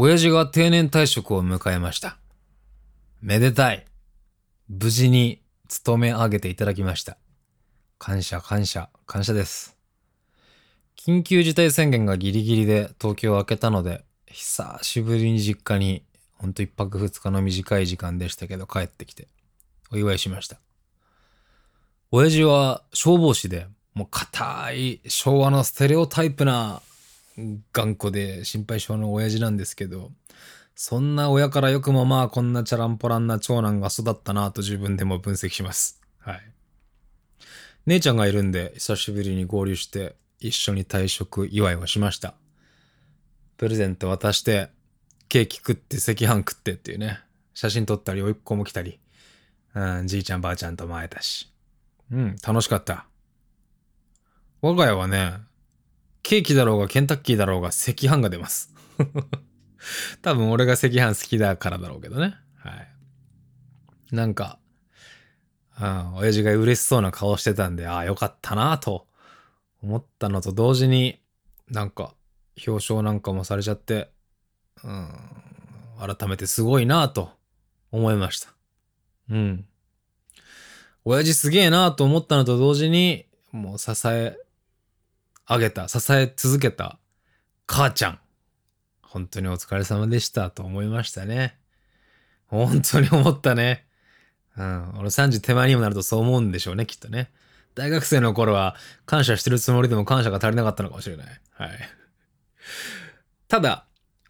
親父が定年退職を迎えました。めでたい。無事に勤め上げていただきました。感謝感謝感謝です。緊急事態宣言がギリギリで東京を開けたので、久しぶりに実家に、ほんと一泊二日の短い時間でしたけど帰ってきて、お祝いしました。親父は消防士で、もう硬い昭和のステレオタイプな頑固で心配性の親父なんですけど、そんな親からよくもまあこんなチャランポランな長男が育ったなと自分でも分析します。はい。姉ちゃんがいるんで久しぶりに合流して一緒に退職祝いをしました。プレゼント渡してケーキ食って赤飯食ってっていうね。写真撮ったり、甥っ子も来たり、うん、じいちゃんばあちゃんとも会えたし。うん、楽しかった。我が家はね、ケーキだろうがケンタッキーだろうが赤飯が出ます。多分俺が赤飯好きだからだろうけどね。はい。なんか、うん、親父が嬉しそうな顔してたんで、ああ、よかったなと思ったのと同時に、なんか、表彰なんかもされちゃって、うん、改めてすごいなと思いました。うん。親父すげえなと思ったのと同時に、もう支え上げた、支え続けた母ちゃん。本当にお疲れ様でしたと思いましたね。本当に思ったね。うん。俺3時手前にもなるとそう思うんでしょうね、きっとね。大学生の頃は感謝してるつもりでも感謝が足りなかったのかもしれない。はい。ただ、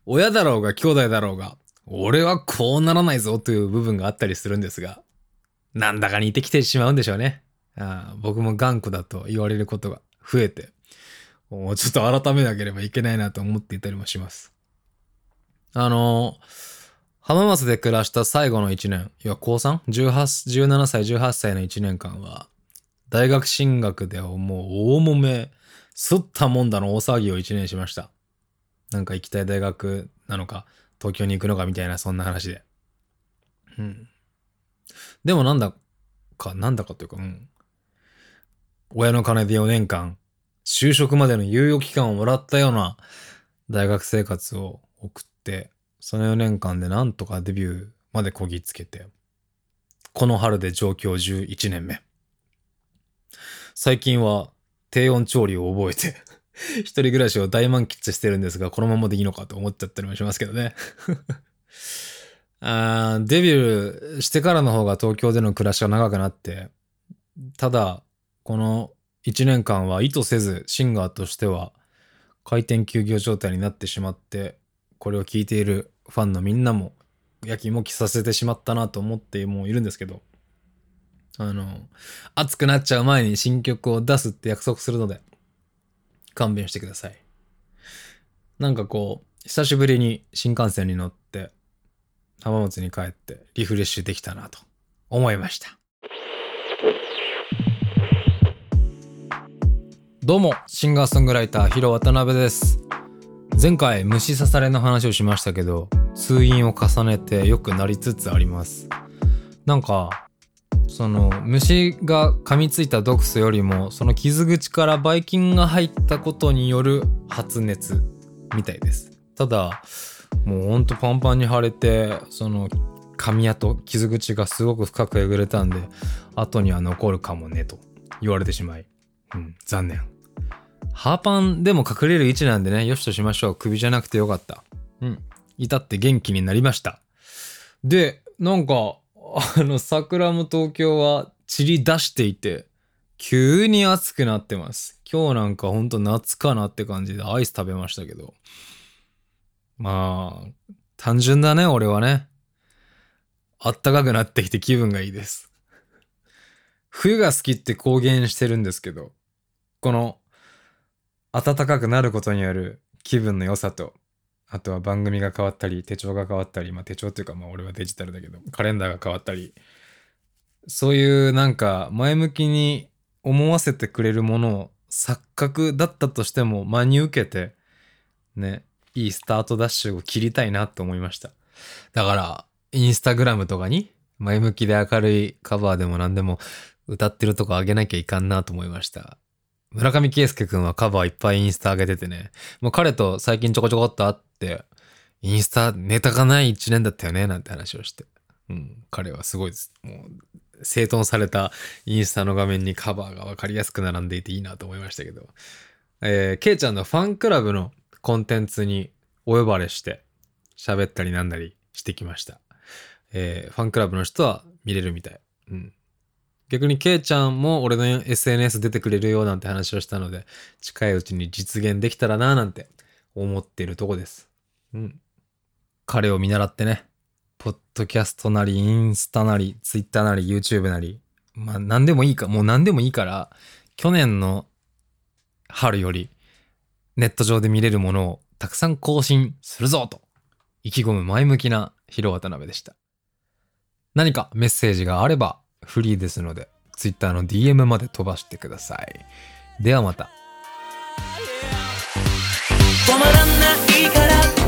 親だろうが兄弟だろうが、俺はこうならないぞという部分があったりするんですが、なんだか似てきてしまうんでしょうね。ああ僕も頑固だと言われることが増えて、ちょっと改めなければいけないなと思っていたりもします。あの、浜松で暮らした最後の1年、いや、高 3?18、17歳、18歳の1年間は、大学進学ではもう大揉め、すったもんだの大騒ぎを1年しました。なんか行きたい大学なのか、東京に行くのかみたいな、そんな話で。うん。でもなんだか、なんだかというか、うん。親の金で4年間、就職までの猶予期間をもらったような大学生活を送って、その4年間でなんとかデビューまでこぎつけて、この春で上京11年目。最近は低温調理を覚えて、一人暮らしを大満喫してるんですが、このままでいいのかと思っちゃったりもしますけどね。あデビューしてからの方が東京での暮らしが長くなって、ただ、この1年間は意図せずシンガーとしては開店休業状態になってしまって、これを聞いているファンのみんなもやきもきさせてしまったなと思ってもういるんですけど、あの、熱くなっちゃう前に新曲を出すって約束するので、勘弁してください。なんかこう、久しぶりに新幹線に乗って、浜松に帰ってリフレッシュできたなと思いました。どうも、シンガーソングライター、ヒロ渡辺です。前回虫刺されの話をしましたけど、通院を重ねて良くなりつつあります。なんか、その虫が噛みついた毒素よりもその傷口からばい菌が入ったことによる発熱みたいですただもうほんとパンパンに腫れてその噛み跡傷口がすごく深くえぐれたんで後には残るかもねと言われてしまい、うん、残念ハーパンでも隠れる位置なんでねよしとしましょう首じゃなくてよかったうん至って元気になりましたでなんかあの、桜も東京は散り出していて、急に暑くなってます。今日なんかほんと夏かなって感じでアイス食べましたけど。まあ、単純だね、俺はね。あったかくなってきて気分がいいです。冬が好きって公言してるんですけど、この、暖かくなることによる気分の良さと、あとは番組が変わったり、手帳が変わったり、まあ手帳っていうかまあ俺はデジタルだけど、カレンダーが変わったり、そういうなんか前向きに思わせてくれるものを錯覚だったとしても真に受けて、ね、いいスタートダッシュを切りたいなと思いました。だから、インスタグラムとかに前向きで明るいカバーでも何でも歌ってるとこあげなきゃいかんなと思いました。村上圭介くんはカバーいっぱいインスタ上げててね、もう彼と最近ちょこちょこっと会って、インスタネタがない一年だったよね、なんて話をして。うん、彼はすごいです。もう、整頓されたインスタの画面にカバーがわかりやすく並んでいていいなと思いましたけど。えー、ケイちゃんのファンクラブのコンテンツにお呼ばれして、喋ったりなんだりしてきました。えー、ファンクラブの人は見れるみたい。うん。逆にケイちゃんも俺の SNS 出てくれるよなんて話をしたので、近いうちに実現できたらななんて思ってるとこです。うん。彼を見習ってね、ポッドキャストなり、インスタなり、ツイッターなり、YouTube なり、まあ何でもいいか、もう何でもいいから、去年の春よりネット上で見れるものをたくさん更新するぞと意気込む前向きな広渡辺でした。何かメッセージがあればフリーですので、Twitter の DM まで飛ばしてください。ではまた。止まらないから